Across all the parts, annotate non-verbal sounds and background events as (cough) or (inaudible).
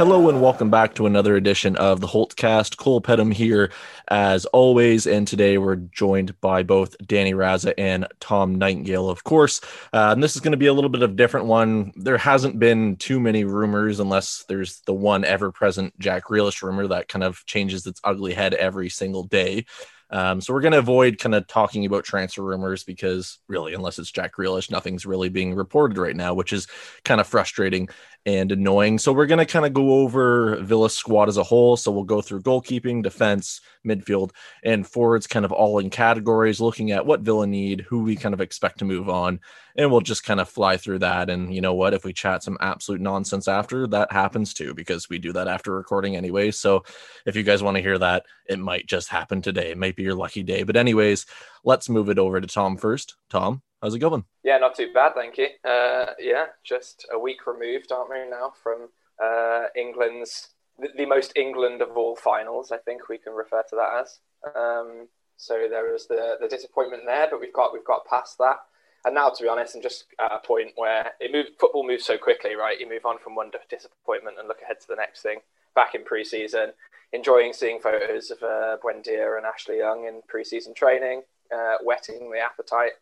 Hello and welcome back to another edition of the Holtcast. Cole Pedham here, as always, and today we're joined by both Danny Raza and Tom Nightingale, of course. Uh, and this is going to be a little bit of a different one. There hasn't been too many rumors, unless there's the one ever-present Jack Grealish rumor that kind of changes its ugly head every single day. Um, so we're going to avoid kind of talking about transfer rumors because really, unless it's Jack Grealish, nothing's really being reported right now, which is kind of frustrating and annoying. So we're going to kind of go over Villa's squad as a whole. So we'll go through goalkeeping, defense, midfield, and forwards, kind of all in categories, looking at what Villa need, who we kind of expect to move on, and we'll just kind of fly through that. And you know what? If we chat some absolute nonsense after, that happens too, because we do that after recording anyway. So if you guys want to hear that, it might just happen today. It might be your lucky day. But anyways, let's move it over to Tom first. Tom, how's it going? Yeah, not too bad, thank you. Uh, yeah, just a week removed, aren't we now, from uh, England's the, most England of all finals. I think we can refer to that as. Um, so there was the the disappointment there, but we've got we've got past that. And now, to be honest, I'm just at a point where it moved, football moves so quickly, right? You move on from one disappointment and look ahead to the next thing. Back in pre-season, enjoying seeing photos of uh, Buendia and Ashley Young in pre-season training, uh, whetting the appetite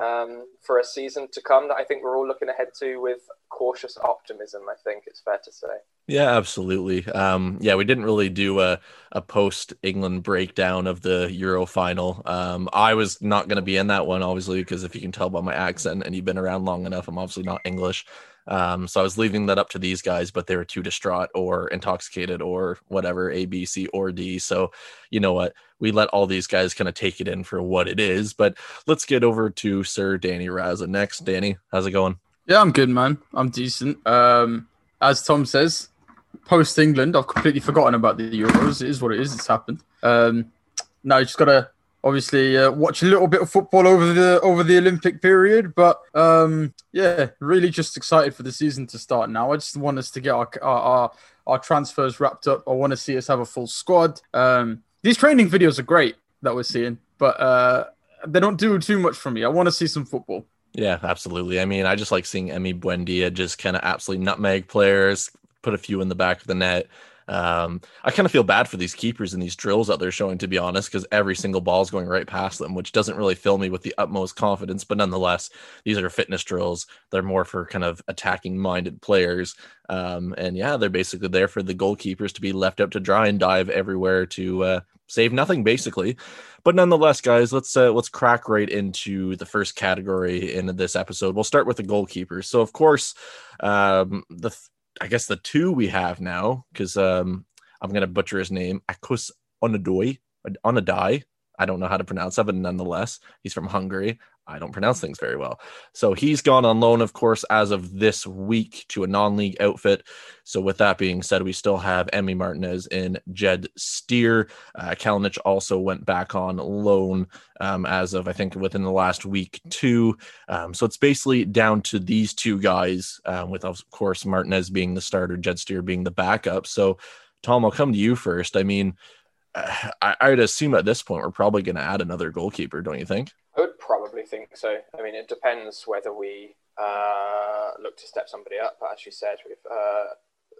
um, for a season to come that I think we're all looking ahead to with cautious optimism. I think it's fair to say. Yeah, absolutely. Um, yeah, we didn't really do a, a post England breakdown of the Euro final. Um, I was not going to be in that one, obviously, because if you can tell by my accent and you've been around long enough, I'm obviously not English. Um, so I was leaving that up to these guys, but they were too distraught or intoxicated or whatever, A, B, C, or D. So, you know what? We let all these guys kind of take it in for what it is. But let's get over to Sir Danny Raza next. Danny, how's it going? Yeah, I'm good, man. I'm decent. Um, as Tom says, post England, I've completely forgotten about the Euros. It is what it is. It's happened. Um, now you just gotta obviously uh, watch a little bit of football over the over the Olympic period. But um, yeah, really just excited for the season to start now. I just want us to get our our, our, our transfers wrapped up. I want to see us have a full squad. Um, these training videos are great that we're seeing, but uh, they don't do too much for me. I want to see some football. Yeah, absolutely. I mean, I just like seeing Emi Buendia just kind of absolutely nutmeg players, put a few in the back of the net. Um, I kind of feel bad for these keepers and these drills that they're showing, to be honest, because every single ball is going right past them, which doesn't really fill me with the utmost confidence. But nonetheless, these are fitness drills. They're more for kind of attacking minded players. Um, and yeah, they're basically there for the goalkeepers to be left up to dry and dive everywhere to uh, save nothing, basically. But nonetheless, guys, let's uh, let's crack right into the first category in this episode. We'll start with the goalkeepers. So, of course, um, the I guess the two we have now, because um, I'm gonna butcher his name, Akus Onadoi, Onadai. I don't know how to pronounce that, but nonetheless, he's from Hungary. I don't pronounce things very well. So he's gone on loan, of course, as of this week to a non league outfit. So, with that being said, we still have Emi Martinez and Jed Steer. Uh, also went back on loan um, as of, I think, within the last week, too. Um, so, it's basically down to these two guys, um, with, of course, Martinez being the starter, Jed Steer being the backup. So, Tom, I'll come to you first. I mean, (sighs) I, I would assume at this point we're probably going to add another goalkeeper, don't you think? Think so. I mean, it depends whether we uh, look to step somebody up. But as you said, we've uh,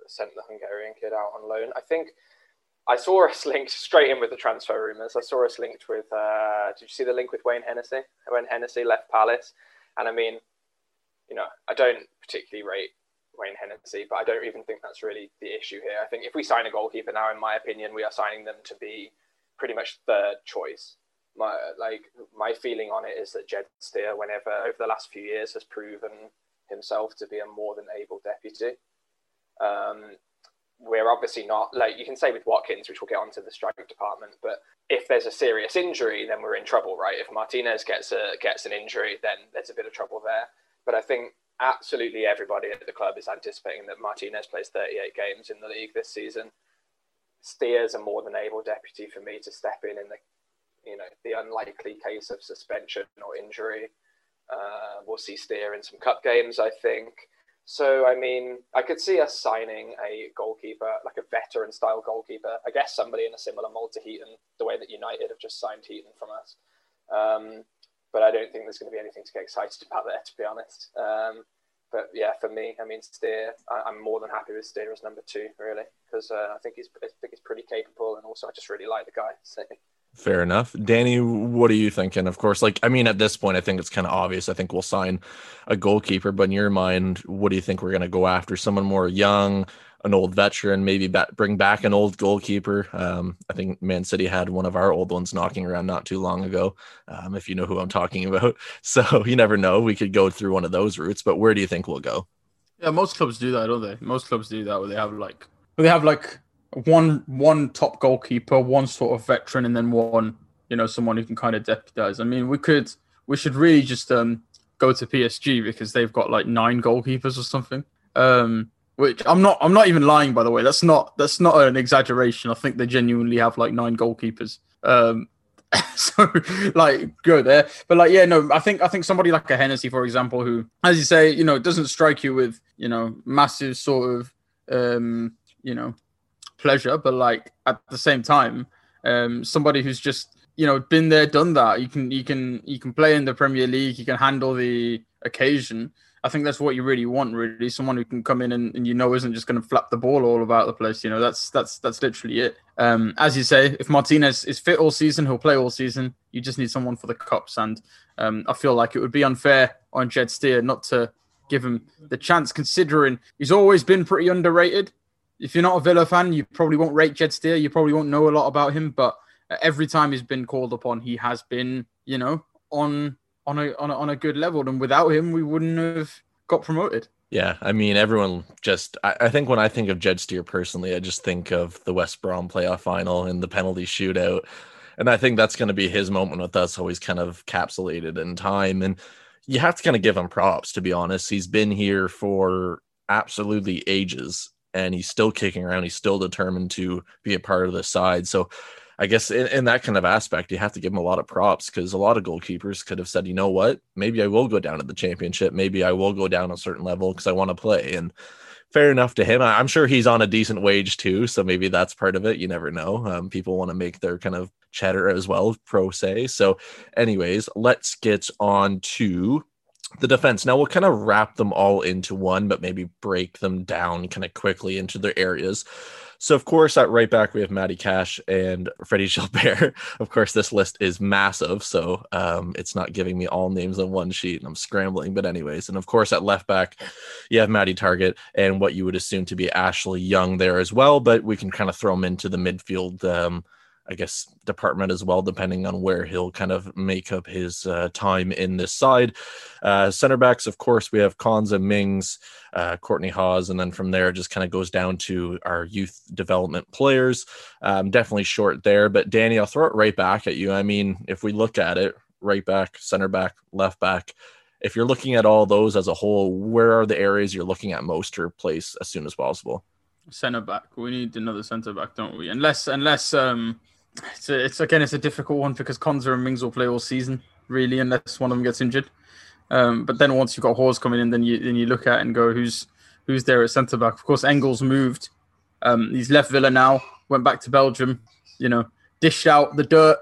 sent the Hungarian kid out on loan. I think I saw us (laughs) linked straight in with the transfer rumours. I saw us linked with. Uh, did you see the link with Wayne Hennessy? When Hennessy left Palace, and I mean, you know, I don't particularly rate Wayne Hennessy, but I don't even think that's really the issue here. I think if we sign a goalkeeper now, in my opinion, we are signing them to be pretty much third choice. My like my feeling on it is that Jed Steer, whenever over the last few years, has proven himself to be a more than able deputy. Um, we're obviously not like you can say with Watkins, which we'll get onto the strike department. But if there's a serious injury, then we're in trouble, right? If Martinez gets a gets an injury, then there's a bit of trouble there. But I think absolutely everybody at the club is anticipating that Martinez plays 38 games in the league this season. Steer's a more than able deputy for me to step in in the you know the unlikely case of suspension or injury. Uh, we'll see Steer in some cup games, I think. So, I mean, I could see us signing a goalkeeper, like a veteran style goalkeeper. I guess somebody in a similar mold to Heaton, the way that United have just signed Heaton from us. Um, but I don't think there's going to be anything to get excited about there, to be honest. Um, but yeah, for me, I mean, Steer, I, am more than happy with Steer as number two, really, because uh, I think he's I think he's pretty capable, and also I just really like the guy. So. Fair enough. Danny, what are you thinking? Of course, like, I mean, at this point, I think it's kind of obvious. I think we'll sign a goalkeeper, but in your mind, what do you think we're going to go after? Someone more young, an old veteran, maybe bring back an old goalkeeper. Um, I think Man City had one of our old ones knocking around not too long ago, um, if you know who I'm talking about. (laughs) So you never know. We could go through one of those routes, but where do you think we'll go? Yeah, most clubs do that, don't they? Most clubs do that where they have like, where they have like one one top goalkeeper, one sort of veteran, and then one you know someone who can kind of deputize. I mean, we could we should really just um go to PSG because they've got like nine goalkeepers or something. Um, which I'm not I'm not even lying by the way. That's not that's not an exaggeration. I think they genuinely have like nine goalkeepers. Um, (laughs) so like go there but like yeah no i think i think somebody like a hennessy for example who as you say you know doesn't strike you with you know massive sort of um you know pleasure, but like at the same time, um, somebody who's just you know been there, done that. You can you can you can play in the Premier League. You can handle the occasion. I think that's what you really want, really. Someone who can come in and, and you know isn't just going to flap the ball all about the place. You know, that's that's that's literally it. Um, as you say, if Martinez is fit all season, he'll play all season. You just need someone for the cups, and um, I feel like it would be unfair on Jed Steer not to give him the chance, considering he's always been pretty underrated if you're not a Villa fan, you probably won't rate Jed Steer. You probably won't know a lot about him, but every time he's been called upon, he has been, you know, on on a on a, on a good level. And without him, we wouldn't have got promoted. Yeah, I mean, everyone just. I, I, think when I think of Jed Steer personally, I just think of the West Brom playoff final and the penalty shootout, and I think that's going to be his moment with us. Always kind of capsulated in time, and you have to kind of give him props. To be honest, he's been here for absolutely ages and he's still kicking around. He's still determined to be a part of the side. So I guess in, in, that kind of aspect, you have to give him a lot of props because a lot of goalkeepers could have said, you know what, maybe I will go down to the championship. Maybe I will go down a certain level because I want to play. And fair enough to him. I, am sure he's on a decent wage too. So maybe that's part of it. You never know. Um, people want to make their kind of chatter as well, pro se. So, anyways, let's get on to the defense. Now we'll kind of wrap them all into one, but maybe break them down kind of quickly into their areas. So, of course, at right back, we have Matty Cash and Freddie (laughs) Guilbert. of course, this list is massive, so um, it's not giving me all names on one sheet, and I'm scrambling. But, anyways, and of course, at left back, you have Matty Targett and what you would assume to be Ashley Young there as well, but we can kind of throw him into the midfield. Um, I guess, department as well, depending on where he'll kind of make up his uh, time in this side. Uh, center backs, of course, we have Konsa, Mings, uh, Kortney Hause, and then from there, just kind of goes down to our youth development players. Um, definitely short there, but Danny, I'll throw it right back at you. I mean, if we look at it, right back, center back, left back, if you're looking at all those as a whole, where are the areas you're looking at most to replace as soon as possible? Center back. We need another center back, don't we? Unless, unless, um, it's, a, it's again, it's a difficult one because Konsa and Mings will play all season, really, unless one of them gets injured. Um, but then once you've got Hause coming in, then you then you look at and go, who's who's there at centre back? Of course, Engels moved. Um, he's left Villa now, went back to Belgium. You know, dished out the dirt,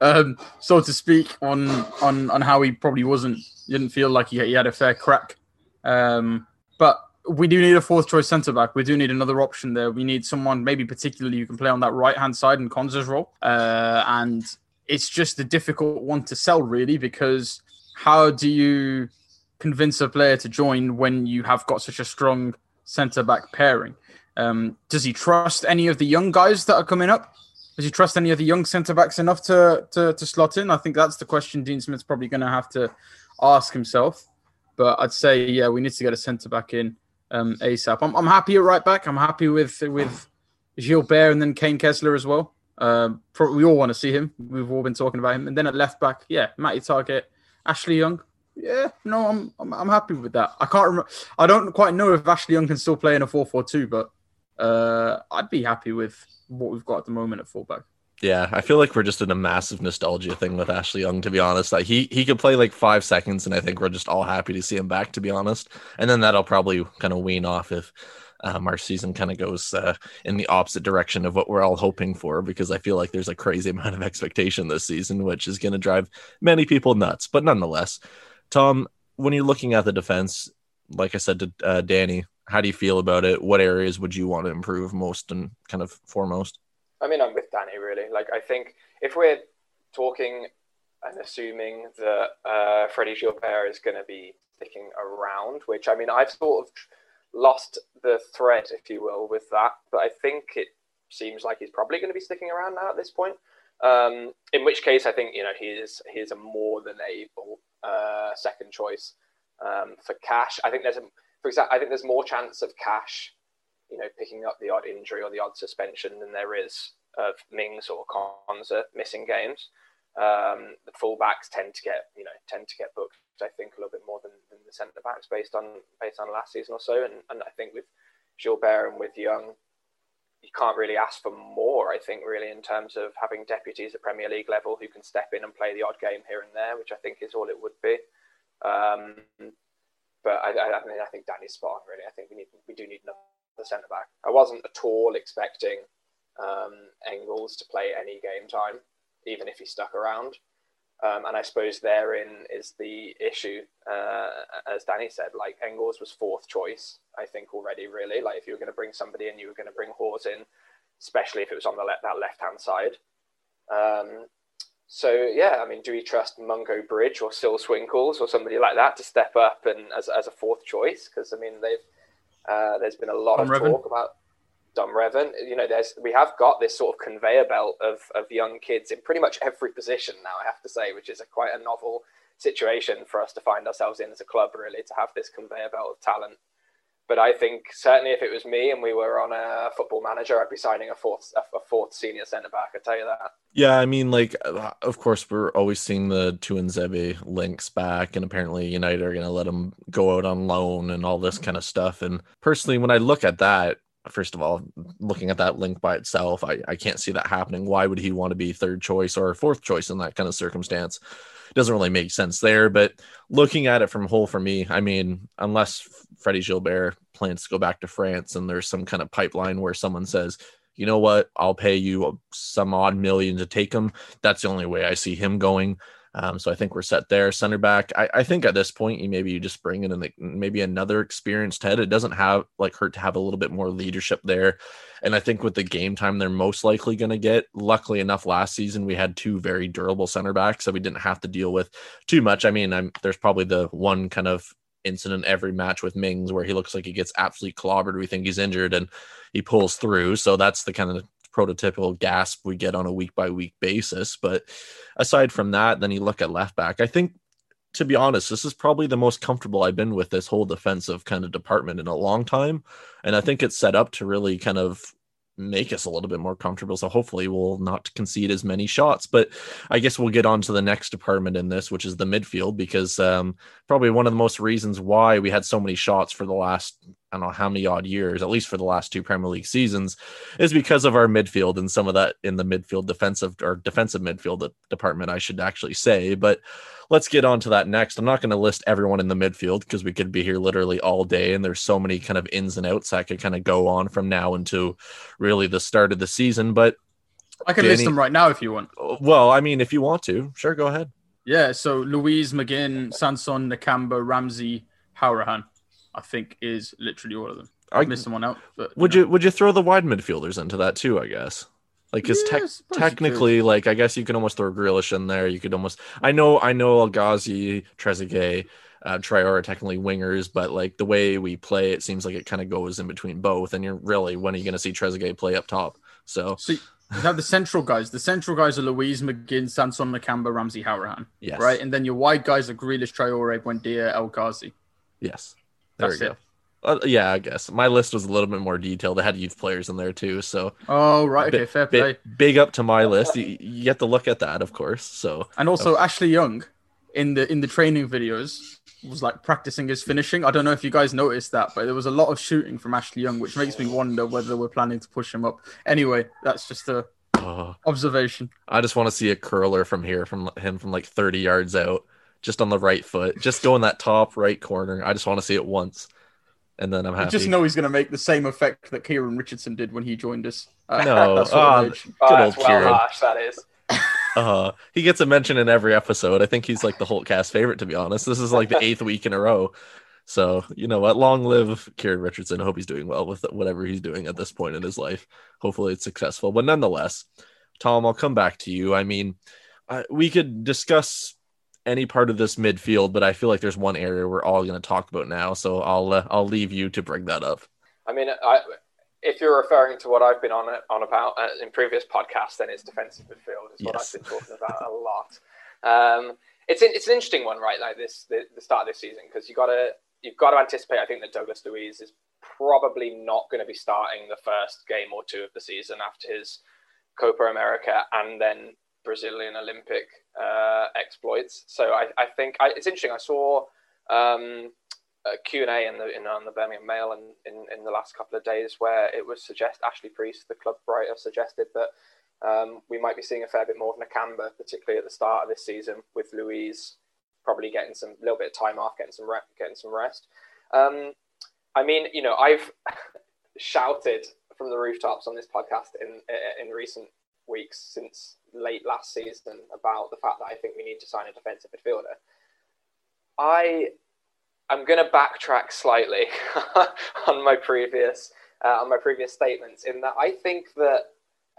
um, so to speak, on on on how he probably wasn't. Didn't feel like he, he had a fair crack. Um, but we do need a fourth choice centre back. We do need another option there. We need someone maybe particularly who can play on that right hand side in Konsa's role. Uh, and it's just a difficult one to sell really because how do you convince a player to join when you have got such a strong centre back pairing? Um, does he trust any of the young guys that are coming up? Does he trust any of the young centre backs enough to, to to slot in? I think that's the question Dean Smith's probably going to have to ask himself. But I'd say, yeah, we need to get a centre back in um, ASAP. I'm, I'm happy at right back. I'm happy with with Guilbert and then Kaine Kesler as well. Um, we all want to see him. We've all been talking about him. And then at left back, yeah, Matty Targett, Ashley Young. Yeah, no, I'm, I'm I'm happy with that. I can't remember. I don't quite know if Ashley Young can still play in a 4-4-2, but uh, I'd be happy with what we've got at the moment at fullback. Yeah, I feel like we're just in a massive nostalgia thing with Ashley Young. To be honest, like he he could play like five seconds, and I think we're just all happy to see him back. To be honest, and then that'll probably kind of wean off if um, our season kind of goes uh, in the opposite direction of what we're all hoping for. Because I feel like there's a crazy (laughs) amount of expectation this season, which is going to drive many people nuts. But nonetheless, Tom, when you're looking at the defense, like I said to uh, Danny, how do you feel about it? What areas would you want to improve most and kind of foremost? I mean, I'm with Danny really. Like, I think if we're talking and assuming that uh, Freddie Guilbert is going to be sticking around, which I mean, I've sort of lost the thread, if you will, with that. But I think it seems like he's probably going to be sticking around now at this point. Um, in which case, I think you know he is he is a more than able uh, second choice um, for Cash. I think there's a for example, I think there's more chance of Cash, you know, picking up the odd injury or the odd suspension than there is of Mings or Konsa missing games. Um, the fullbacks tend to get, you know, tend to get booked. I think a little bit more than, than the centre backs based on based on last season or so. And, and I think with Guilbert and with Young, you can't really ask for more. I think really in terms of having deputies at Premier League level who can step in and play the odd game here and there, which I think is all it would be. Um, but I, I, I, mean, I think Danny's spot on. Really, I think we need we do need another centre back. I wasn't at all expecting um, Engels to play any game time, even if he stuck around. Um, and I suppose therein is the issue, uh, as Danny said. Like Engels was fourth choice, I think already. Really, like if you were going to bring somebody in, you were going to bring Hause in, especially if it was on the le- that left hand side. Um, so yeah, I mean, do we trust Mungo Bridge or Sil Swinkels or somebody like that to step up and as, as a fourth choice? Because I mean, they've uh, there's been a lot Dom of talk about Dom Revan. You know, there's we have got this sort of conveyor belt of of young kids in pretty much every position now. I have to say, which is a quite a novel situation for us to find ourselves in as a club, really, to have this conveyor belt of talent. But I think certainly if it was me and we were on a football manager, I'd be signing a fourth a fourth senior centre back. I tell you that. Yeah, I mean, like, of course, we're always seeing the Tuanzebe links back, and apparently United are going to let him go out on loan and all this kind of stuff. And personally, when I look at that, first of all, looking at that link by itself, I, I can't see that happening. Why would he want to be third choice or fourth choice in that kind of circumstance? It doesn't really make sense there. But looking at it from whole for me, I mean, unless Freddie Guilbert plans to go back to France and there's some kind of pipeline where someone says, you know what, I'll pay you some odd million to take him. That's the only way I see him going. Um, so I think we're set there. Center back, I, I think at this point, you maybe you just bring in maybe another experienced head. It doesn't have like hurt to have a little bit more leadership there. And I think with the game time they're most likely going to get, luckily enough, last season we had two very durable center backs, so we didn't have to deal with too much. I mean, I'm, there's probably the one kind of incident every match with Mings where he looks like he gets absolutely clobbered. We think he's injured and he pulls through. So that's the kind of prototypical gasp we get on a week by week basis. But aside from that, then you look at left back. I think, to be honest, this is probably the most comfortable I've been with this whole defensive kind of department in a long time. And I think it's set up to really kind of make us a little bit more comfortable. So hopefully we'll not concede as many shots. But I guess we'll get on to the next department in this, which is the midfield, because um, probably one of the most reasons why we had so many shots for the last I don't know how many odd years, at least for the last two Premier League seasons, is because of our midfield and some of that in the midfield defensive or defensive midfield department, I should actually say. But let's get on to that next. I'm not going to list everyone in the midfield because we could be here literally all day, and there's so many kind of ins and outs that could kind of go on from now into really the start of the season. But I can Danny, list them right now if you want. Oh, well, I mean, if you want to, sure, go ahead. Yeah. So Luiz McGinn, Sanson, Nakamba, Ramsey, Hourihane. I think is literally all of them. I missed someone out. But, would you, know. you would you throw the wide midfielders into that too? I guess. Like, because te- technically, like, I guess you can almost throw Grealish in there. You could almost, I know, I know, El Ghazi, Trezeguet, uh, Traore are technically wingers, but like the way we play, it seems like it kind of goes in between both. And you're really, when are you going to see Trezeguet play up top? So, so you have the central guys. The central guys are Luiz McGinn, Sanson, Nakamba, Ramsey, Hourihane. Yes. Right. And then your wide guys are Grealish, Traore, Buendia, El Ghazi. Yes. There That's we go. It. Uh, yeah, I guess my list was a little bit more detailed. I had youth players in there too, so Oh right, okay, fair play. big up to my list. You, you get to look at that, of course. So And also Ashley Young in the in the training videos was like practicing his finishing. I don't know if you guys noticed that, but there was a lot of shooting from Ashley Young, which makes me wonder whether we're planning to push him up. Anyway, that's just a oh, observation. I just want to see a curler from here, from him from like 30 yards out, just on the right foot, just go in that top right corner. I just want to see it once, and then I'm happy. You just know he's going to make the same effect that Kieran Richardson did when he joined us. Uh, No, (laughs) that sort ah. Oh, Good that's old well Kieran. harsh, that is. (laughs) Uh, he gets a mention in every episode. I think he's like the Holtcast favorite, to be honest. This is like the eighth week in a row. So, you know what? Long live Kieran Richardson. I hope he's doing well with whatever he's doing at this point in his life. Hopefully it's successful. But nonetheless, Tom, I'll come back to you. I mean, uh, we could discuss any part of this midfield, but I feel like there's one area we're all going to talk about now. So I'll uh, I'll leave you to bring that up. I mean, I, if you're referring to what I've been on on about uh, in previous podcasts, then it's defensive midfield is what I've been talking about a lot. Um, it's an, it's an interesting one, right? Like this, the, the start of this season, because you got to you've got to anticipate. I think that Douglas Luiz is probably not going to be starting the first game or two of the season after his Copa America and then Brazilian Olympic uh, exploits. So I, I think I, it's interesting. I saw um, a Q&A in the in on the Birmingham Mail and in, in the last couple of days where it was suggest Ashley Preece, the club writer, suggested that um, we might be seeing a fair bit more of Nakamba, particularly at the start of this season, with Luiz probably getting some little bit of time off, getting some re- getting some rest. Um, I mean, you know, I've (laughs) shouted from the rooftops on this podcast in in recent weeks since late last season about the fact that I think we need to sign a defensive midfielder. I I'm going to backtrack slightly (laughs) on my previous uh, on my previous statements in that I think that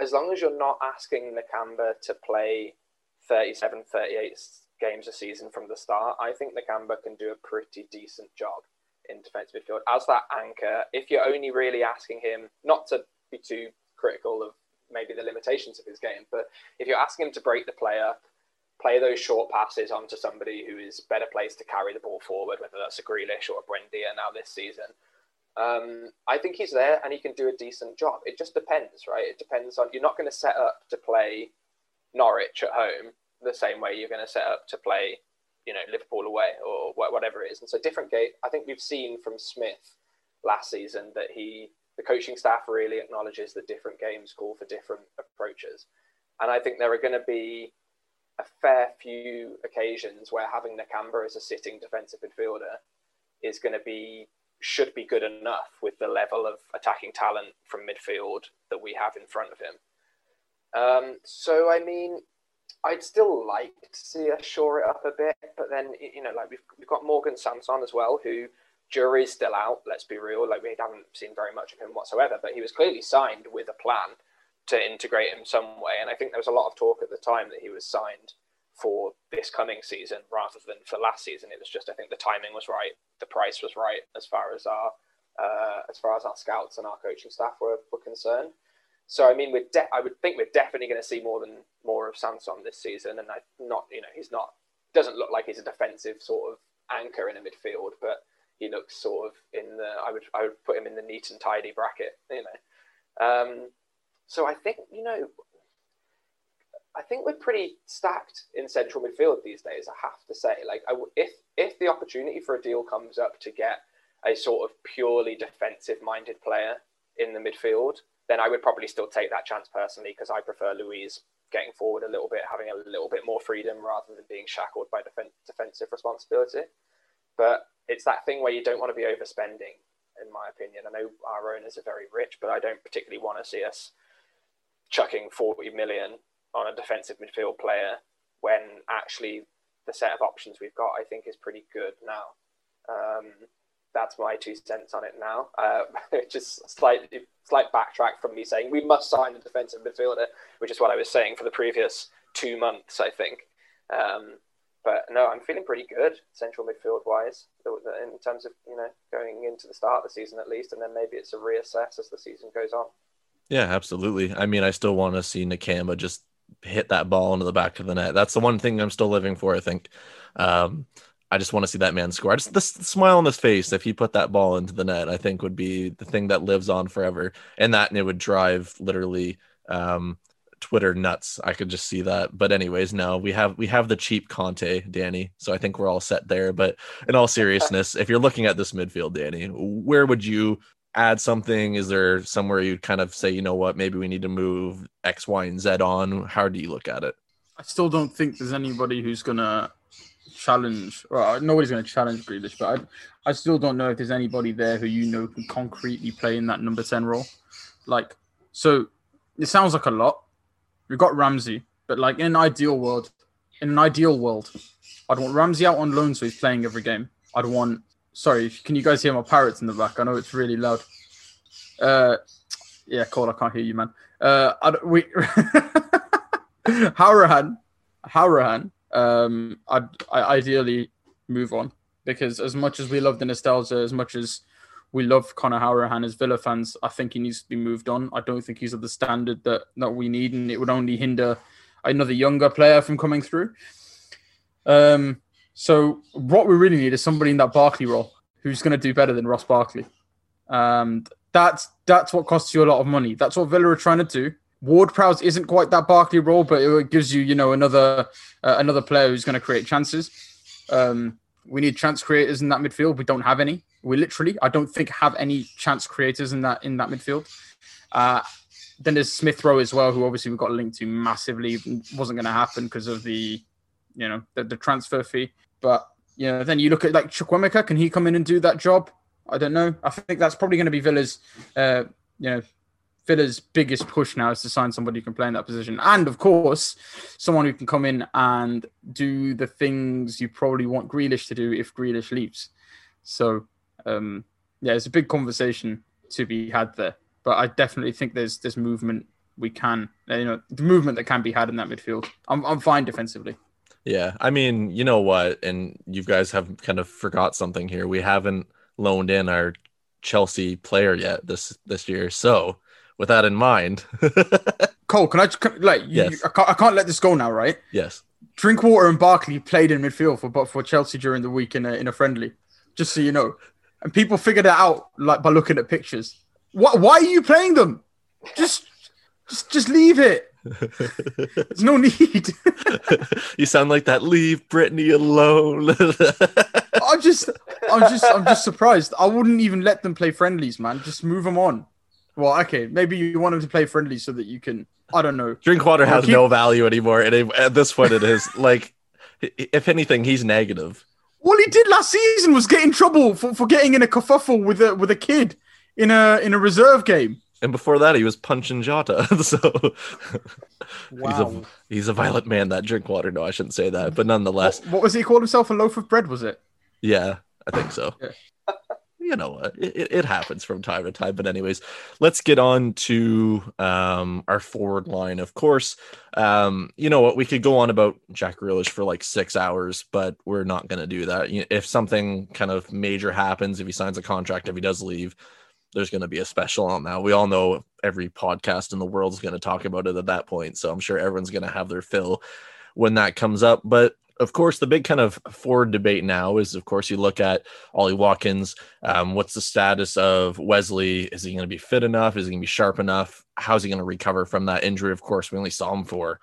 as long as you're not asking Nakamba to play 37, 38 games a season from the start, I think Nakamba can do a pretty decent job in defensive midfield as that anchor. If you're only really asking him not to be too critical of maybe the limitations of his game, but if you're asking him to break the play up, play those short passes onto somebody who is better placed to carry the ball forward, whether that's a Grealish or a Buendia now this season. Um, I think he's there and he can do a decent job. It just depends, right? It depends on you're not going to set up to play Norwich at home the same way you're going to set up to play, you know, Liverpool away or whatever it is. And so different gate. I think we've seen from Smith last season that he, the coaching staff really acknowledges that different games call for different approaches. And I think there are going to be a fair few occasions where having Nakamba as a sitting defensive midfielder is going to be should be good enough with the level of attacking talent from midfield that we have in front of him. Um, so I mean, I'd still like to see us shore it up a bit, but then you know, like we've we've got Morgan Sanson as well, who jury's still out. Let's be real, like we haven't seen very much of him whatsoever, but he was clearly signed with a plan to integrate him some way, and I think there was a lot of talk at the time that he was signed for this coming season rather than for last season. It was just I think the timing was right, the price was right as far as our uh, as far as our scouts and our coaching staff were, were concerned. So I mean, we're de- I would think we're definitely going to see more than more of Sanson this season, and I not you know he's not doesn't look like he's a defensive sort of anchor in a midfield, but he looks sort of in the I would I would put him in the neat and tidy bracket, you know. Um, so I think you know I think we're pretty stacked in central midfield these days. I have to say, like, I if if the opportunity for a deal comes up to get a sort of purely defensive-minded player in the midfield, then I would probably still take that chance personally because I prefer Luiz getting forward a little bit, having a little bit more freedom rather than being shackled by defen- defensive responsibility. But it's that thing where you don't want to be overspending, in my opinion. I know our owners are very rich, but I don't particularly want to see us chucking 40 million on a defensive midfield player when actually the set of options we've got, I think, is pretty good now. Um, that's my two cents on it now. Uh, (laughs) just slightly slight backtrack from me saying we must sign a defensive midfielder, which is what I was saying for the previous two months, I think. Um, but no, I'm feeling pretty good central midfield wise in terms of you know going into the start of the season at least, and then maybe it's a reassess as the season goes on. Yeah, absolutely. I mean, I still want to see Nakamba just hit that ball into the back of the net. That's the one thing I'm still living for. I think. Um, I just want to see that man score. I just the, smile on his face if he put that ball into the net, I think would be the thing that lives on forever, and that and it would drive literally um, Twitter nuts. I could just see that. But anyways, no, we have we have the cheap Conte, Danny. So I think we're all set there. But in all seriousness, if you're looking at this midfield, Danny, where would you add something? Is there somewhere you'd kind of say, you know what, maybe we need to move X, Y, and Z on? How do you look at it? I still don't think there's anybody who's gonna challenge. Well, uh, nobody's gonna challenge Grealish, but I, I still don't know if there's anybody there who you know can concretely play in that number ten role. Like, so it sounds like a lot. We've got Ramsey, but like in an ideal world, in an ideal world, I'd want Ramsey out on loan so he's playing every game. I'd want. Sorry, can you guys hear my parrots in the back? I know it's really loud. Uh, yeah, Cole, I can't hear you, man. Uh, I'd, we (laughs) Hourihane, Hourihane. Um, I'd I ideally move on because as much as we love the nostalgia, as much as we love Conor Hourihane as Villa fans, I think he needs to be moved on. I don't think he's of the standard that that we need, and it would only hinder another younger player from coming through. Um, so what we really need is somebody in that Barkley role who's going to do better than Ross Barkley. Um, that's that's what costs you a lot of money. That's what Villa are trying to do. Ward Prowse isn't quite that Barkley role, but it gives you, you know, another uh, another player who's going to create chances. Um, we need chance creators in that midfield. We don't have any. We literally, I don't think, have any chance creators in that in that midfield. Uh, then there's Smith Rowe as well, who obviously we got linked to massively. Wasn't going to happen because of the, you know, the, the, transfer fee. But you know, then you look at like Chukwuemeka. Can he come in and do that job? I don't know. I think that's probably going to be Villa's, uh, you know, Villa's biggest push now is to sign somebody who can play in that position, and of course, someone who can come in and do the things you probably want Grealish to do if Grealish leaves. So, um, yeah, it's a big conversation to be had there, but I definitely think there's there's movement we can, you know, the movement that can be had in that midfield. I'm I'm fine defensively. Yeah, I mean, you know what, and you guys have kind of forgot something here. We haven't loaned in our Chelsea player yet this this year, so with that in mind. (laughs) Cole, can I just like yes. you, I, can't, I can't let this go now, right? Yes. Drinkwater and Barkley played in midfield for but for Chelsea during the week in a in a friendly, just so you know. And people figured it out like by looking at pictures. What? Why are you playing them? Just, just, just leave it. There's no need. (laughs) you sound like that. Leave Britney alone. (laughs) I'm just, I'm just, I'm just surprised. I wouldn't even let them play friendlies, man. Just move them on. Well, okay, maybe you want him to play friendly so that you can. I don't know. Drinkwater has keep... no value anymore, and at this point, it is (laughs) like, if anything, he's negative. All he did last season was get in trouble for, for getting in a kerfuffle with a with a kid in a in a reserve game. And before that, he was punching Jota. (laughs) so wow. (laughs) he's a he's a violent man. That Drinkwater. No, I shouldn't say that, but nonetheless. What, what was he called himself? A loaf of bread? Was it? Yeah, I think so. Yeah you know it, it happens from time to time but anyways let's get on to um, our forward line of course. Um, you know what we could go on about jack Grealish for like six hours but we're not going to do that. If something kind of major happens if he signs a contract if he does leave there's going to be a special on that. We all know every podcast in the world is going to talk about it at that point so i'm sure everyone's going to have their fill when that comes up but of course, the big kind of forward debate now is, of course, you look at Ollie Watkins. Um, what's the status of Wesley? Is he going to be fit enough? Is he going to be sharp enough? How's he going to recover from that injury? Of course, we only saw him for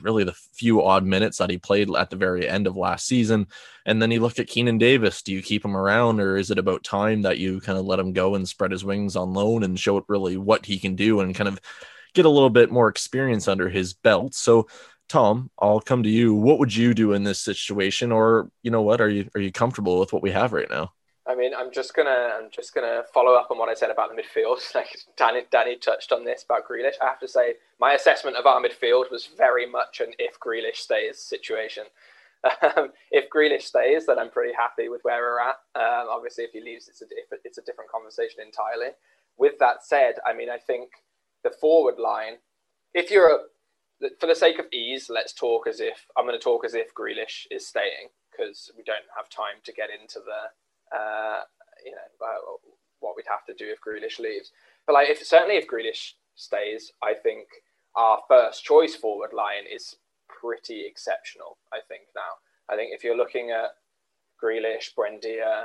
really the few odd minutes that he played at the very end of last season. And then you look at Keinan Davis. Do you keep him around, or is it about time that you kind of let him go and spread his wings on loan and show it really what he can do and kind of get a little bit more experience under his belt? So Tom, I'll come to you. What would you do in this situation, or you know what? Are you are you comfortable with what we have right now? I mean, I'm just gonna I'm just gonna follow up on what I said about the midfield. (laughs) Like Danny, Danny touched on this about Grealish. I have to say, my assessment of our midfield was very much an if Grealish stays situation. (laughs) Um, if Grealish stays, then I'm pretty happy with where we're at. Um, obviously, if he leaves, it's a it's a different conversation entirely. With that said, I mean, I think the forward line. If you're a for the sake of ease, let's talk as if I'm going to talk as if Grealish is staying because we don't have time to get into the uh, you know uh, what we'd have to do if Grealish leaves. But like, if certainly if Grealish stays, I think our first choice forward line is pretty exceptional. I think now. I think if you're looking at Grealish, Buendia,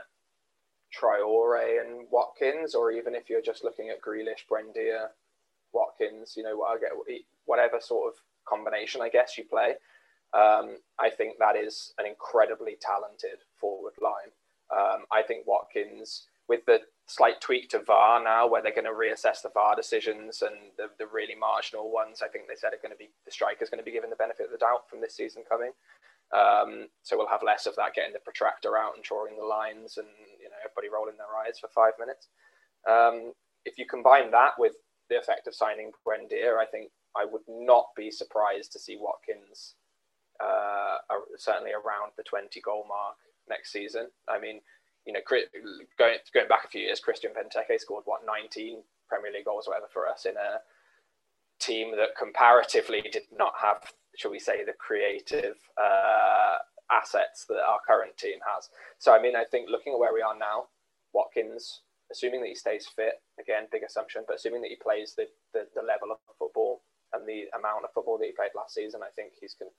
Traore, and Watkins, or even if you're just looking at Grealish, Buendia, Watkins, you know, whatever sort of combination I guess you play. Um, I think that is an incredibly talented forward line. Um, I think Watkins, with the slight tweak to VAR now, where they're going to reassess the VAR decisions and the, the really marginal ones, I think they said are going to be the striker's going to be given the benefit of the doubt from this season coming. Um, so we'll have less of that getting the protractor out and drawing the lines and you know everybody rolling their eyes for five minutes. Um, if you combine that with the effect of signing Buendia, I think I would not be surprised to see Watkins uh, certainly around the 20 goal mark next season. I mean, you know, going going back a few years, Christian Benteke scored what 19 Premier League goals, or whatever, for us in a team that comparatively did not have, shall we say, the creative uh, assets that our current team has. So, I mean, I think looking at where we are now, Watkins, assuming that he stays fit, again, big assumption, but assuming that he plays the, the, the level of football and the amount of football that he played last season, I think he's can,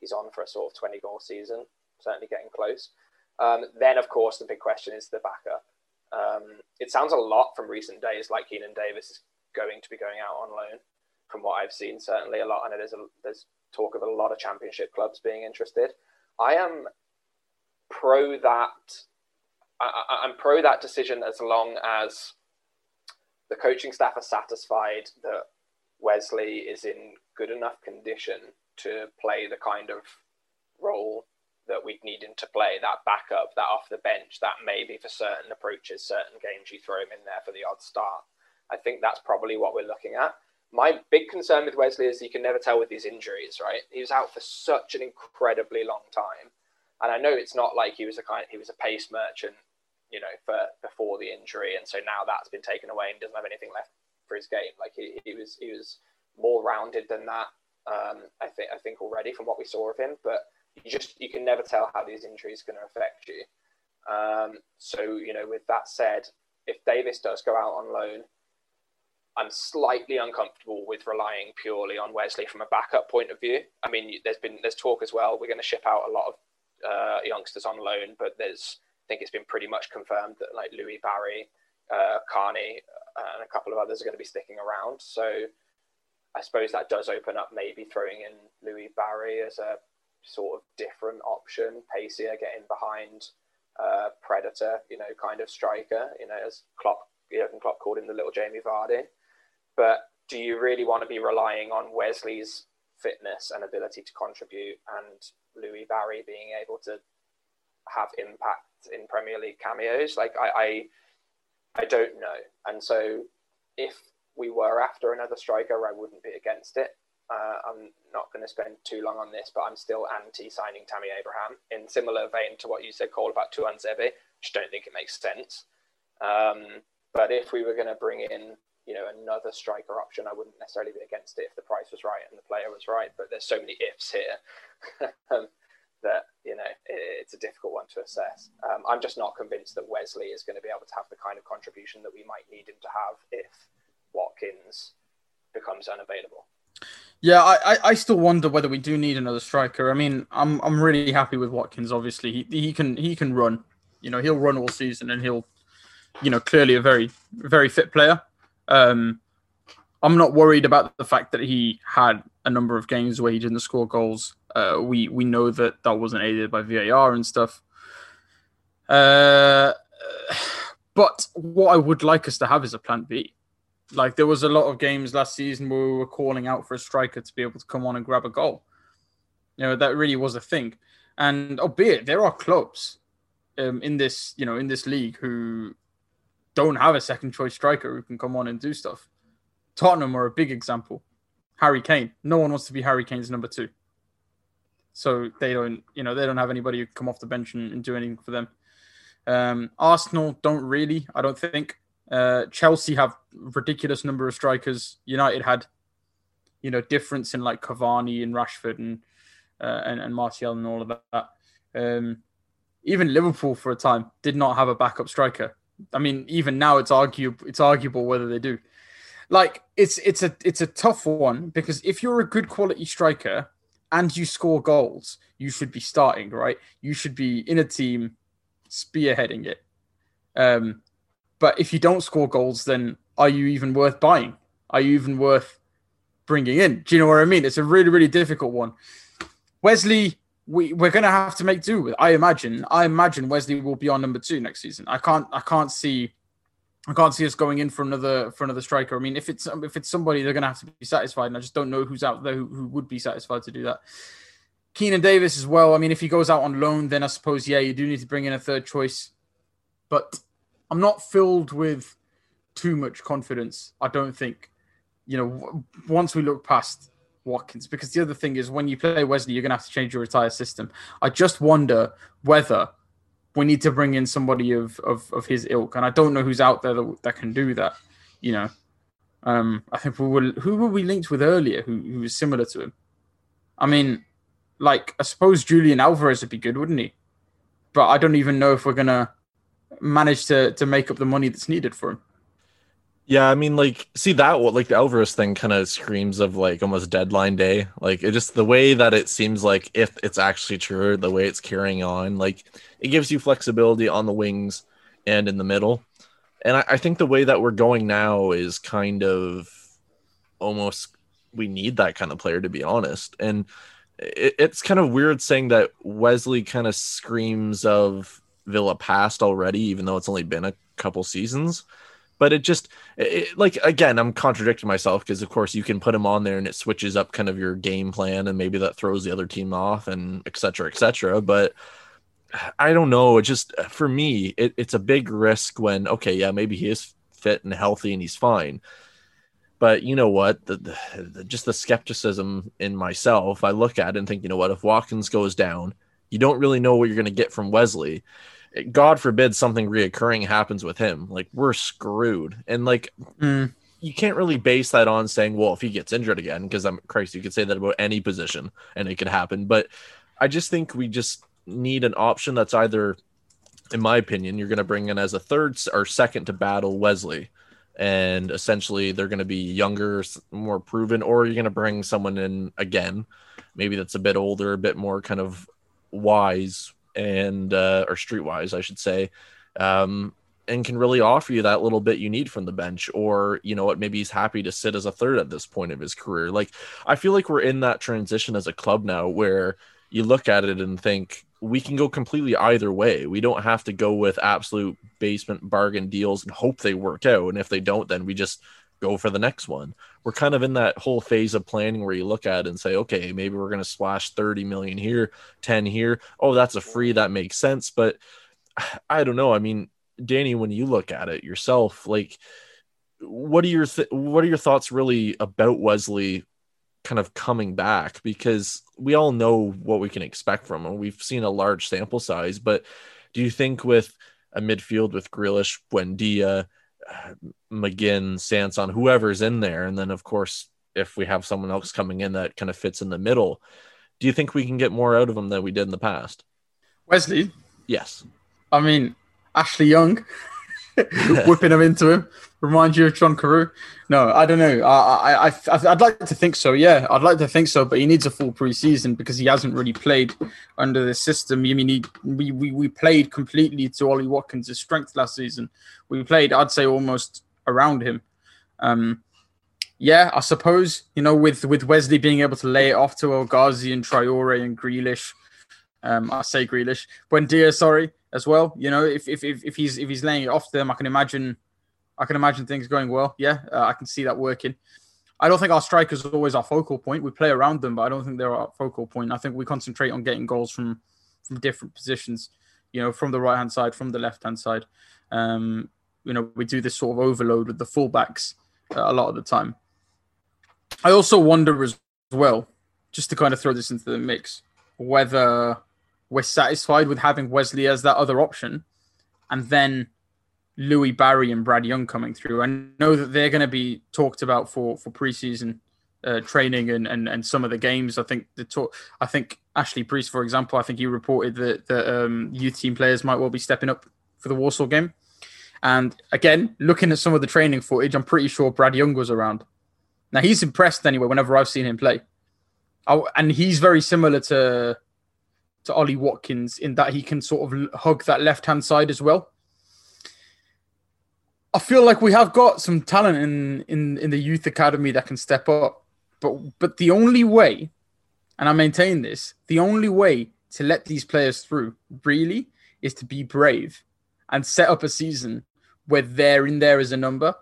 he's on for a sort of 20 goal season, certainly getting close. Um, then, of course, the big question is the backup. Um, it sounds a lot from recent days like Keinan Davis is going to be going out on loan. From what I've seen, certainly a lot. Know there's a, there's talk of a lot of Championship clubs being interested. I am pro that. I, I'm pro that decision as long as the coaching staff are satisfied that Wesley is in good enough condition to play the kind of role that we'd need him to play, that backup, that off the bench, that maybe for certain approaches, certain games you throw him in there for the odd start. I think that's probably what we're looking at. My big concern with Wesley is you can never tell with these injuries, right? He was out for such an incredibly long time. And I know it's not like he was a kind he was a pace merchant, you know, for before the injury, and so now that's been taken away and doesn't have anything left for his game. Like he, he was he was more rounded than that. Um, I think I think already from what we saw of him, but you just you can never tell how these injuries are going to affect you. Um, so you know, with that said, if Davis does go out on loan, I'm slightly uncomfortable with relying purely on Wesley from a backup point of view. I mean, there's been there's talk as well. We're going to ship out a lot of uh, youngsters on loan, but there's think it's been pretty much confirmed that like Louie Barry, uh, Carney, uh, and a couple of others are going to be sticking around. So I suppose that does open up maybe throwing in Louie Barry as a sort of different option, pacier, getting behind uh, Predator, you know, kind of striker, you know, as Klopp, Jurgen Klopp called him the little Jamie Vardy. But do you really want to be relying on Wesley's fitness and ability to contribute and Louie Barry being able to have impact in Premier League cameos? Like I, I, I don't know. And so if we were after another striker, I wouldn't be against it. Uh, I'm not going to spend too long on this, but I'm still anti signing Tammy Abraham in similar vein to what you said, Cole, about Tuanzebe, which don't think it makes sense. Um, but if we were going to bring in, you know, another striker option, I wouldn't necessarily be against it if the price was right and the player was right. But there's so many ifs here (laughs) um, that you know it's a difficult one to assess. Um, I'm just not convinced that Wesley is going to be able to have the kind of contribution that we might need him to have if Watkins becomes unavailable. Yeah, I, I still wonder whether we do need another striker. I mean, I'm I'm really happy with Watkins. Obviously, he he can he can run. You know, he'll run all season, and he'll, you know, clearly a very very fit player. Um, I'm not worried about the fact that he had a number of games where he didn't score goals. Uh, we we know that that wasn't aided by VAR and stuff. Uh, but what I would like us to have is a plan B. Like there was a lot of games last season where we were calling out for a striker to be able to come on and grab a goal. You know that really was a thing, and albeit there are clubs um, in this you know in this league who don't have a second choice striker who can come on and do stuff. Tottenham are a big example. Harry Kane. No one wants to be Harry Kane's number two. So they don't, you know, they don't have anybody who come off the bench and, and do anything for them. Um, Arsenal don't really, I don't think. Uh, Chelsea have ridiculous number of strikers. United had, you know, difference in like Cavani and Rashford and uh, and, and Martial and all of that. Um, even Liverpool for a time did not have a backup striker. I mean, even now it's arguable it's arguable whether they do. Like it's it's a it's a tough one because if you're a good quality striker and you score goals, you should be starting, right? You should be in a team spearheading it. Um, but if you don't score goals, then are you even worth buying? Are you even worth bringing in? Do you know what I mean? It's a really, really difficult one. Wesley, we, we're going to have to make do with. I imagine. I imagine Wesley will be on number two next season. I can't. I can't see. I can't see us going in for another for another striker. I mean, if it's if it's somebody, they're going to have to be satisfied, and I just don't know who's out there who, who would be satisfied to do that. Keinan Davis as well. I mean, if he goes out on loan, then I suppose yeah, you do need to bring in a third choice. But I'm not filled with too much confidence. I don't think. You know, once we look past Watkins, because the other thing is when you play Wesley, you're going to have to change your entire system. I just wonder whether we need to bring in somebody of of, of his ilk, and I don't know who's out there that, that can do that. You know, um, I think we were who were we linked with earlier who who was similar to him. I mean, like I suppose Julian Alvarez would be good, wouldn't he? But I don't even know if we're gonna manage to to make up the money that's needed for him. Yeah, I mean, like, see that like the Alvarez thing kind of screams of like almost deadline day. Like, it just the way that it seems like if it's actually true, the way it's carrying on, like, it gives you flexibility on the wings and in the middle. And I, I think the way that we're going now is kind of almost we need that kind of player to be honest. And it, it's kind of weird saying that Wesley kind of screams of Villa past already, even though it's only been a couple seasons. But it just it, like again, I'm contradicting myself because of course you can put him on there and it switches up kind of your game plan and maybe that throws the other team off and et cetera, et cetera. But I don't know. It just for me, it, it's a big risk when okay, yeah, maybe he is fit and healthy and he's fine. But you know what? The, the, just the skepticism in myself, I look at it and think, you know what? If Watkins goes down, you don't really know what you're going to get from Wesley. God forbid something reoccurring happens with him. Like we're screwed. And like Mm. you can't really base that on saying, well, if he gets injured again, because I'm Christ, you could say that about any position and it could happen. But I just think we just need an option that's either, in my opinion, you're going to bring in as a third or second to battle Wesley. And essentially, they're going to be younger, more proven, or you're going to bring someone in again, maybe that's a bit older, a bit more kind of wise and uh, or streetwise, I should say, um, and can really offer you that little bit you need from the bench. Or you know what, maybe he's happy to sit as a third at this point of his career. Like I feel like we're in that transition as a club now, where you look at it and think we can go completely either way. We don't have to go with absolute basement bargain deals and hope they work out. And if they don't, then we just go for the next one. We're kind of in that whole phase of planning where you look at it and say, okay, maybe we're going to splash 30 million here, 10 here. Oh, that's a free. That makes sense. But (sighs) I don't know. I mean, Danny, when you look at it yourself, like, what are your th- what are your thoughts really about Wesley kind of coming back? Because we all know what we can expect from him. We've seen a large sample size, but do you think with a midfield with Grealish, Buendia, McGinn, Sanson, whoever's in there, and then of course if we have someone else coming in that kind of fits in the middle, do you think we can get more out of them than we did in the past? Wesley, Yes. I mean Ashley Young, (laughs) (laughs) whipping him into him. Remind you of John Carew? No, I don't know. I, I, I, I'd like to think so. Yeah, I'd like to think so. But he needs a full preseason because he hasn't really played under the system. I mean, he, we, we we played completely to Ollie Watkins' strength last season. We played, I'd say, almost around him. Um, yeah, I suppose you know with with Wesley being able to lay it off to El Ghazi and Traore and Grealish. Um, I say Grealish, Buendia, sorry, as well. You know, if, if if if he's if he's laying it off them, I can imagine, I can imagine things going well. Yeah, uh, I can see that working. I don't think our strikers are always our focal point. We play around them, but I don't think they're our focal point. I think we concentrate on getting goals from from different positions. You know, from the right hand side, from the left hand side. Um, you know, we do this sort of overload with the fullbacks uh, a lot of the time. I also wonder as well, just to kind of throw this into the mix, whether we're satisfied with having Wesley as that other option, and then Louie Barry and Brad Young coming through. I know that they're going to be talked about for for preseason uh, training and, and and some of the games. I think the talk. I think Ashley Preece, for example, I think he reported that the um, youth team players might well be stepping up for the Warsaw game. And again, looking at some of the training footage, I'm pretty sure Brad Young was around. Now he's impressed anyway. Whenever I've seen him play, I, and he's very similar to to Ollie Watkins in that he can sort of hug that left hand side as well. I feel like we have got some talent in, in in the youth academy that can step up, but but the only way, and I maintain this, the only way to let these players through really is to be brave and set up a season where they're in there as a number.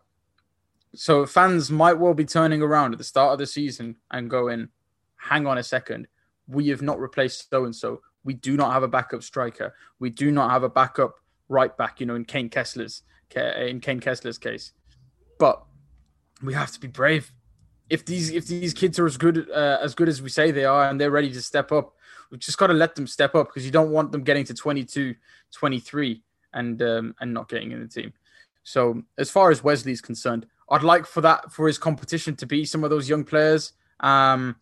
So fans might well be turning around at the start of the season and going, hang on a second, we have not replaced so and so. We do not have a backup striker. We do not have a backup right back, you know, in Kaine Kesler's in Kaine Kesler's case. But we have to be brave. If these if these kids are as good uh, as good as we say they are and they're ready to step up, we've just got to let them step up because you don't want them getting to 22, 23 and um, and not getting in the team. So as far as Wesley's concerned, I'd like for that for his competition to be some of those young players. Um,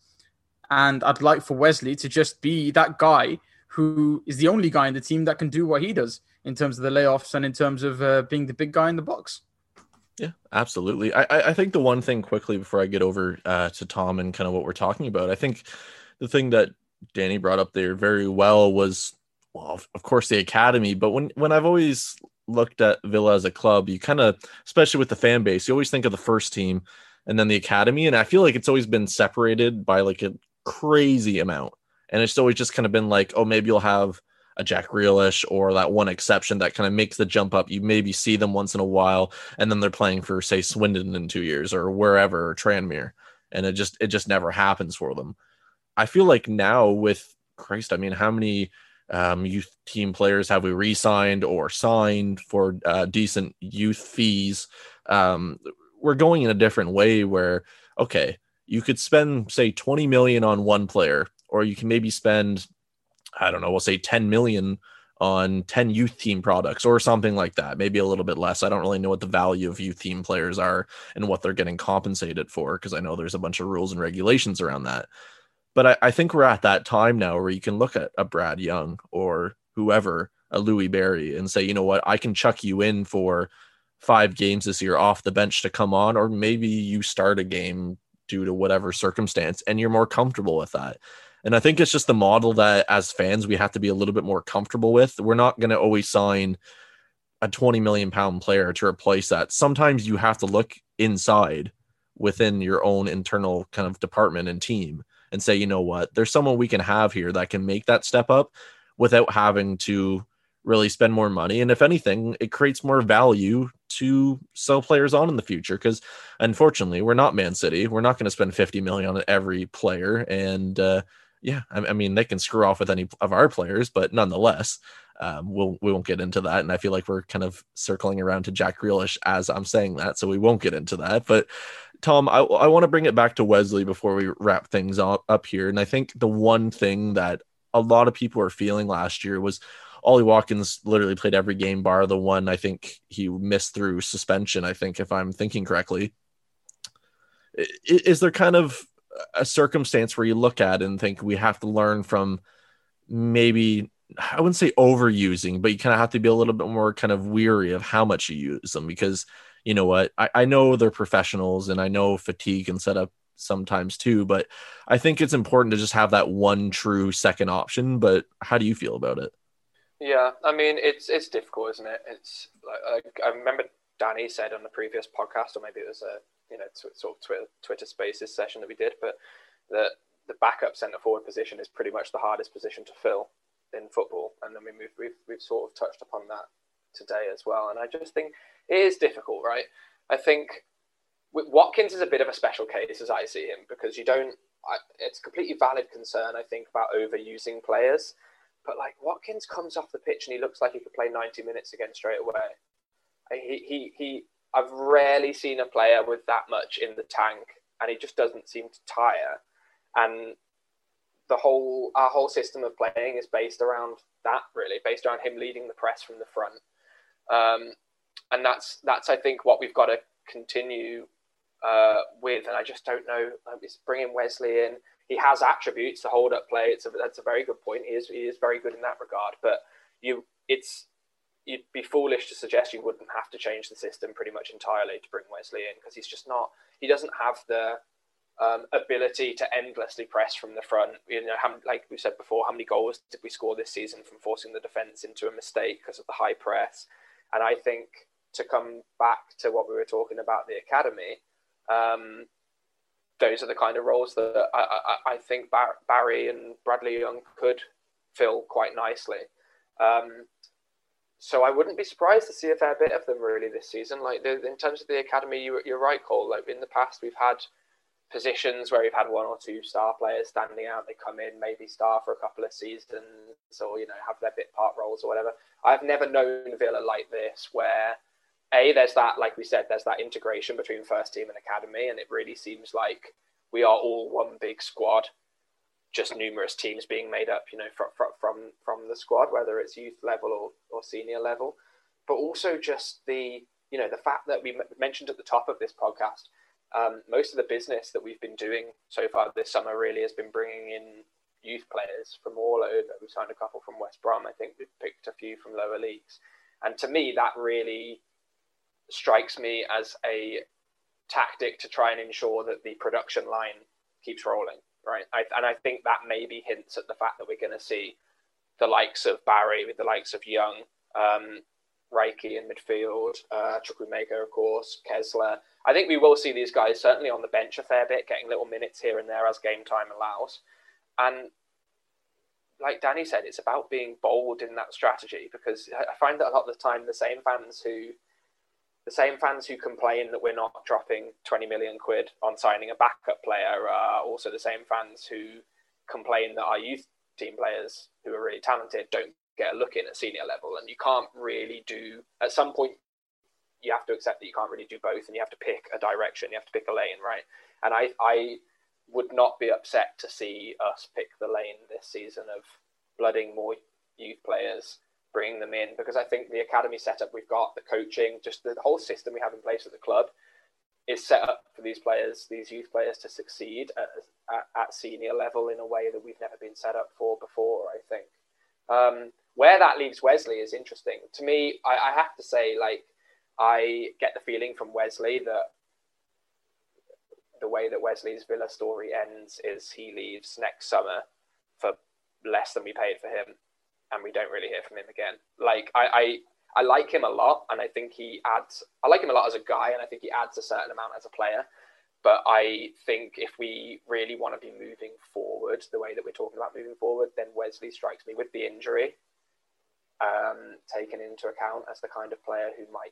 and I'd like for Wesley to just be that guy who is the only guy in the team that can do what he does in terms of the layoffs and in terms of uh, being the big guy in the box. Yeah, absolutely. I, I think the one thing quickly before I get over uh, to Tom and kind of what we're talking about, I think the thing that Danny brought up there very well was, well, of course, the academy. But when when I've always looked at Villa as a club, you kind of, especially with the fan base, you always think of the first team and then the academy, and I feel like it's always been separated by like a crazy amount. And it's always just kind of been like, oh, maybe you'll have a Jack Grealish or that one exception that kind of makes the jump up. You maybe see them once in a while, and then they're playing for say Swindon in two years or wherever or Tranmere, and it just it just never happens for them. I feel like now with Christ, I mean, how many um, youth team players have we re-signed or signed for uh, decent youth fees? Um, we're going in a different way where okay, you could spend say 20 million on one player or you can maybe spend i don't know we'll say 10 million on 10 youth team products or something like that maybe a little bit less. I don't really know what the value of youth team players are and what they're getting compensated for because i know there's a bunch of rules and regulations around that. But I, I, think we're at that time now where you can look at a brad young or whoever a Louie Barry, and say you know what? I can chuck you in for five games this year off the bench to come on or maybe you start a game due to whatever circumstance and you're more comfortable with that and i think it's just the model that as fans we have to be a little bit more comfortable with we're not going to always sign a 20 million pound player to replace that sometimes you have to look inside within your own internal kind of department and team and say you know what there's someone we can have here that can make that step up without having to really spend more money. And if anything, it creates more value to sell players on in the future. Because unfortunately, we're not Man City. We're not going to spend 50 million on every player. And uh, yeah, I, I, mean, they can screw off with any of our players, but nonetheless, um, we'll we won't get into that. And I feel like we're kind of circling around to Jack Grealish as I'm saying that, so we won't get into that. But Tom, I, I want to bring it back to Wesley before we wrap things up, up here. And I think the one thing that a lot of people are feeling last year was Ollie Watkins literally played every game bar the one I think he missed through suspension. I think if I'm thinking correctly, is there kind of a circumstance where you look at and think we have to learn from maybe I wouldn't say overusing, but you kind of have to be a little bit more kind of weary of how much you use them because you know what I, I know they're professionals and I know fatigue and set up sometimes too, but I think it's important to just have that one true second option. But how do you feel about it? Yeah, I mean it's it's difficult, isn't it? It's like, I remember Danny said on the previous podcast, or maybe it was a you know sort of Twitter, Twitter Spaces session that we did, but that the backup centre forward position is pretty much the hardest position to fill in football, and then we move, we've we've sort of touched upon that today as well, and I just think it is difficult, right? I think Watkins is a bit of a special case as I see him because you don't. I, it's a completely valid concern I think about overusing players but like Watkins comes off the pitch and he looks like he could play 90 minutes again straight away. He, he, he, I've rarely seen a player with that much in the tank and he just doesn't seem to tire. And the whole, our whole system of playing is based around that really, based around him leading the press from the front. Um, and that's, that's, I think what we've got to continue uh, with. And I just don't know, it's bringing Wesley in he has attributes to hold up play. It's a, that's a very good point. He is he is very good in that regard. But you, it's you'd be foolish to suggest you wouldn't have to change the system pretty much entirely to bring Wesley in because he's just not. He doesn't have the um, ability to endlessly press from the front. You know, how, like we said before, how many goals did we score this season from forcing the defence into a mistake because of the high press? And I think to come back to what we were talking about the academy, um, those are the kind of roles that I, I, I think Bar- Barry and Bradley Young could fill quite nicely. Um, so I wouldn't be surprised to see a fair bit of them really this season. Like the, in terms of the academy, you, you're right, Cole. Like in the past, we've had positions where we've had one or two star players standing out. They come in, maybe star for a couple of seasons, or you know have their bit part roles or whatever. I've never known Villa like this, where a there's that like we said, there's that integration between first team and academy, and it really seems like we are all one big squad. Just numerous teams being made up, you know, from from from the squad, whether it's youth level or, or senior level, but also just the you know the fact that we mentioned at the top of this podcast um, most of the business that we've been doing so far this summer really has been bringing in youth players from all over. We've signed a couple from West Brom. I think we've picked a few from lower leagues. And to me, that really strikes me as a tactic to try and ensure that the production line keeps rolling, right? I, and I think that maybe hints at the fact that we're going to see the likes of Barry, with the likes of Young, um, Reiki in midfield, uh, Chukwuemeka, of course, Kesler. I think we will see these guys certainly on the bench a fair bit, getting little minutes here and there as game time allows. And like Danny said, it's about being bold in that strategy because I find that a lot of the time the same fans who the same fans who complain that we're not dropping 20 million quid on signing a backup player are also the same fans who complain that our youth team players who are really talented don't get a look in at senior level. And you can't really do, at some point, you have to accept that you can't really do both and you have to pick a direction, you have to pick a lane, right? And I, I would not be upset to see us pick the lane this season of blooding more youth players, bringing them in, because I think the academy setup we've got, the coaching, just the whole system we have in place at the club is set up for these players, these youth players to succeed at, at, at senior level in a way that we've never been set up for before, I think. Um, where that leaves Wesley is interesting. To me, I, I have to say, like, I get the feeling from Wesley that the way that Wesley's Villa story ends is he leaves next summer for less than we paid for him, and we don't really hear from him again. Like I, I, I like him a lot, and I think he adds. I like him a lot as a guy, and I think he adds a certain amount as a player. But I think if we really want to be moving forward the way that we're talking about moving forward, then Wesley strikes me with the injury um, taken into account as the kind of player who might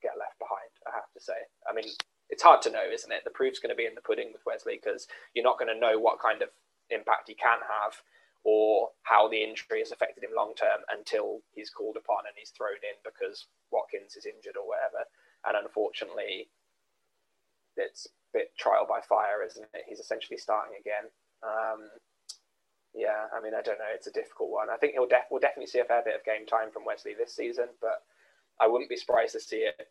get left behind. I have to say. I mean, it's hard to know, isn't it? The proof's going to be in the pudding with Wesley because you're not going to know what kind of impact he can have or how the injury has affected him long term until he's called upon and he's thrown in because Watkins is injured or whatever. And unfortunately, it's a bit trial by fire, isn't it? He's essentially starting again. Um, yeah, I mean, I don't know. It's a difficult one. I think he'll def- we'll definitely see a fair bit of game time from Wesley this season, but I wouldn't be surprised to see it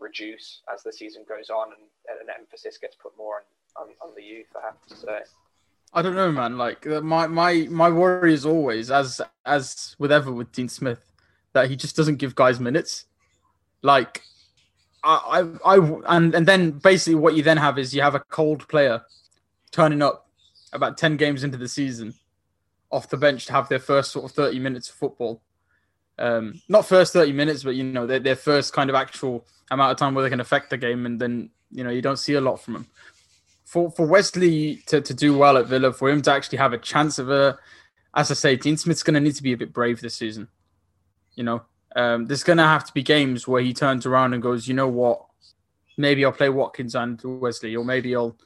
reduce as the season goes on and, an emphasis gets put more on, on, on the youth. I have to say. I don't know, man. Like uh, my my my worry is always, as as with ever with Dean Smith, that he just doesn't give guys minutes. Like I I, I and and then basically what you then have is you have a cold player turning up about ten games into the season off the bench to have their first sort of 30 minutes of football. Um, not first 30 minutes, but you know, their, their first kind of actual amount of time where they can affect the game, and then you know you don't see a lot from them. For for Wesley to, to do well at Villa, for him to actually have a chance of a, as I say, Dean Smith's going to need to be a bit brave this season. You know, um, there's going to have to be games where he turns around and goes, you know what, maybe I'll play Watkins and Wesley, or maybe I'll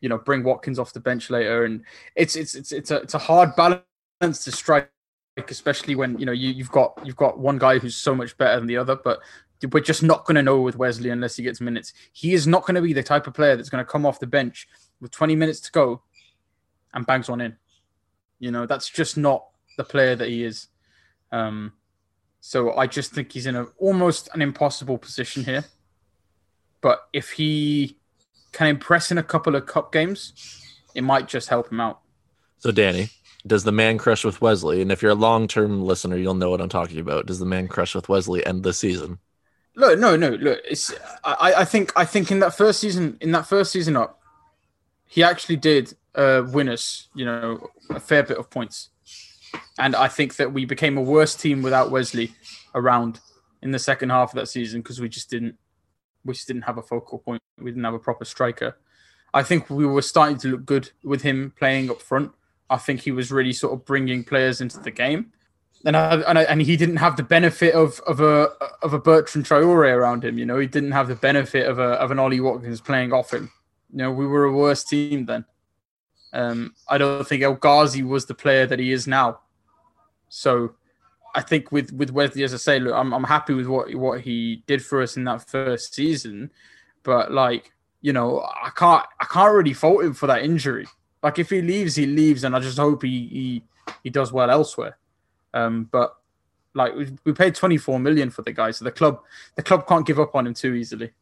you know bring Watkins off the bench later, and it's it's it's it's a it's a hard balance to strike, especially when you know you you've got you've got one guy who's so much better than the other, but we're just not going to know with Wesley unless he gets minutes. He is not going to be the type of player that's going to come off the bench with 20 minutes to go and bangs one in. You know, that's just not the player that he is. Um, so I just think he's in a almost an impossible position here. But if he can impress in a couple of cup games, it might just help him out. So, Danny, does the man crush with Wesley? And if you're a long term listener, you'll know what I'm talking about. Does the man crush with Wesley end the season? Look, no, no, look. It's I, I think I think in that first season, in that first season up, he actually did uh, win us, you know, a fair bit of points. And I think that we became a worse team without Wesley around in the second half of that season because we just didn't we just didn't have a focal point. We didn't have a proper striker. I think we were starting to look good with him playing up front. I think he was really sort of bringing players into the game, and I, and, I, and he didn't have the benefit of of a of a Bertrand Traore around him. You know, he didn't have the benefit of a of an Ollie Watkins playing off him. You know, we were a worse team then. Um, I don't think El Ghazi was the player that he is now. So I think with with Wesley, as I say, look, I'm I'm happy with what what he did for us in that first season, but like you know, I can't I can't really fault him for that injury. Like if he leaves, he leaves, and I just hope he he, he does well elsewhere. Um, but like we, paid 24 million for the guy, so the club the club can't give up on him too easily.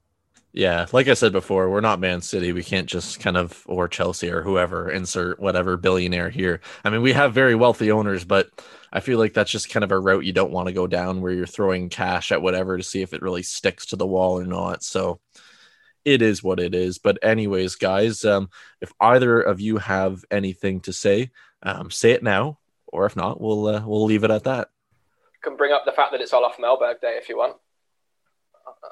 Yeah, like I said before, we're not Man City. We can't just kind of or Chelsea or whoever insert whatever billionaire here. I mean, we have very wealthy owners, but I feel like that's just kind of a route you don't want to go down where you're throwing cash at whatever to see if it really sticks to the wall or not. So it is what it is. But anyways, guys, um, if either of you have anything to say, um, say it now, or if not, we'll uh, we'll leave it at that. Can bring up the fact that it's Olof Mellberg Day if you want.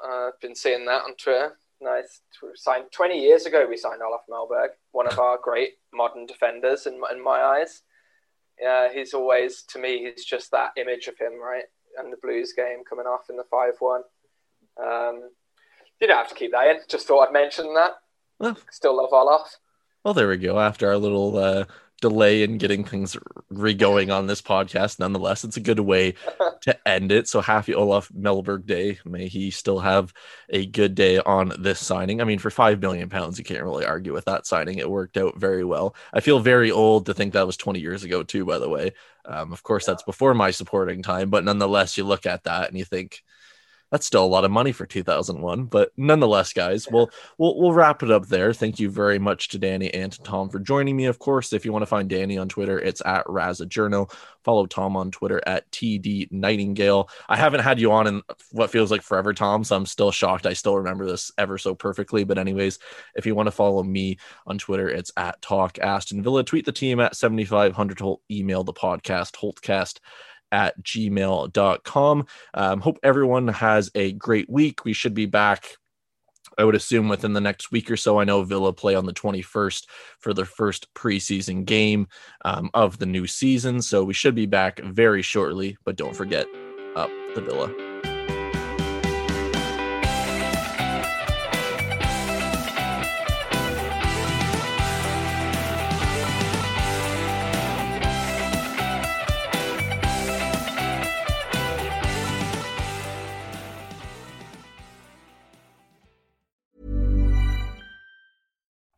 Uh, I've been seeing that on Twitter. Nice. Signed 20 years ago, we signed Olof Mellberg, one of our great modern defenders in, in my eyes. Yeah, he's always, to me, he's just that image of him, right? And the Blues game coming off in the 5 1. Um, you don't have to keep that in. Just thought I'd mention that. Well, Still love Olof. Well, there we go. After our little uh, delay in getting things re-going on this podcast. Nonetheless, it's a good way (laughs) to end it. So happy Olof Mellberg Day. May he still have a good day on this signing. I mean, for five million pounds, you can't really argue with that signing. It worked out very well. I feel very old to think that was 20 years ago, too, by the way. Um, of course, yeah. that's before my supporting time, but nonetheless, you look at that and you think, that's still a lot of money for 2001 but nonetheless guys we'll, we'll we'll wrap it up there. Thank you very much to danny and to tom for joining me. Of course if you want to find danny on twitter it's at razajourno follow tom on twitter at td nightingale. I haven't had you on in what feels like forever tom so i'm still shocked. I still remember this ever so perfectly but anyways if you want to follow me on twitter it's at talk aston villa tweet the team at 7500 Holte. Email the podcast holtcast at gmail.com. Um, hope everyone has a great week. We should be back I would assume within the next week or so. I know Villa play on the 21st for their first preseason game um, of the new season. So we should be back very shortly. But don't forget, up the Villa.